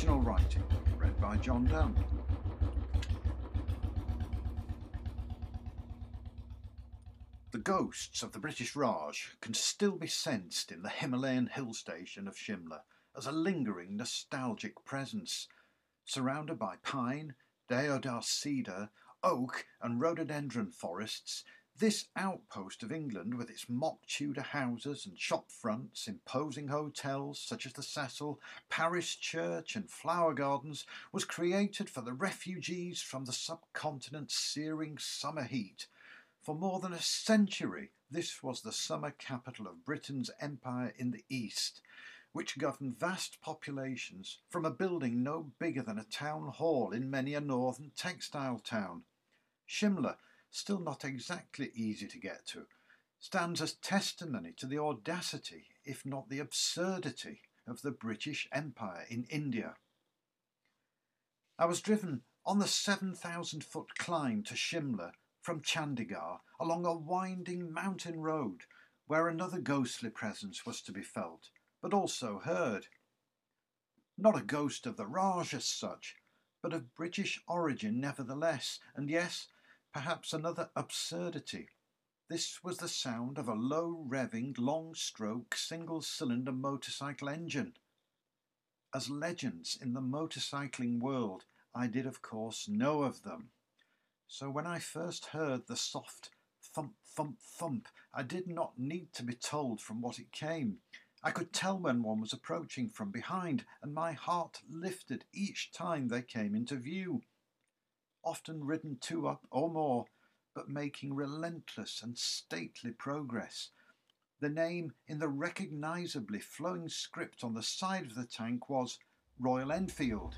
Original writing read by John Dunn. The ghosts of the British Raj can still be sensed in the Himalayan hill station of Shimla as a lingering nostalgic presence. Surrounded by pine, deodar cedar, oak, and rhododendron forests, this outpost of England, with its mock Tudor houses and shop fronts, imposing hotels such as the Cecil, parish church, and flower gardens, was created for the refugees from the subcontinent's searing summer heat. For more than a century, this was the summer capital of Britain's empire in the east, which governed vast populations from a building no bigger than a town hall in many a northern textile town. Shimla, still not exactly easy to get to, stands as testimony to the audacity, if not the absurdity, of the British Empire in India. I was driven on the 7,000 foot climb to Shimla from Chandigarh along a winding mountain road where another ghostly presence was to be felt, but also heard. Not a ghost of the Raj as such, but of British origin nevertheless, and yes, perhaps another absurdity. This was the sound of a low revving, long stroke, single cylinder motorcycle engine. As legends in the motorcycling world, I did, of course, know of them. So when I first heard the soft thump, thump, thump, I did not need to be told from what it came. I could tell when one was approaching from behind, and my heart lifted each time they came into view often ridden two up or more, but making relentless and stately progress. The name in the recognisably flowing script on the side of the tank was Royal Enfield.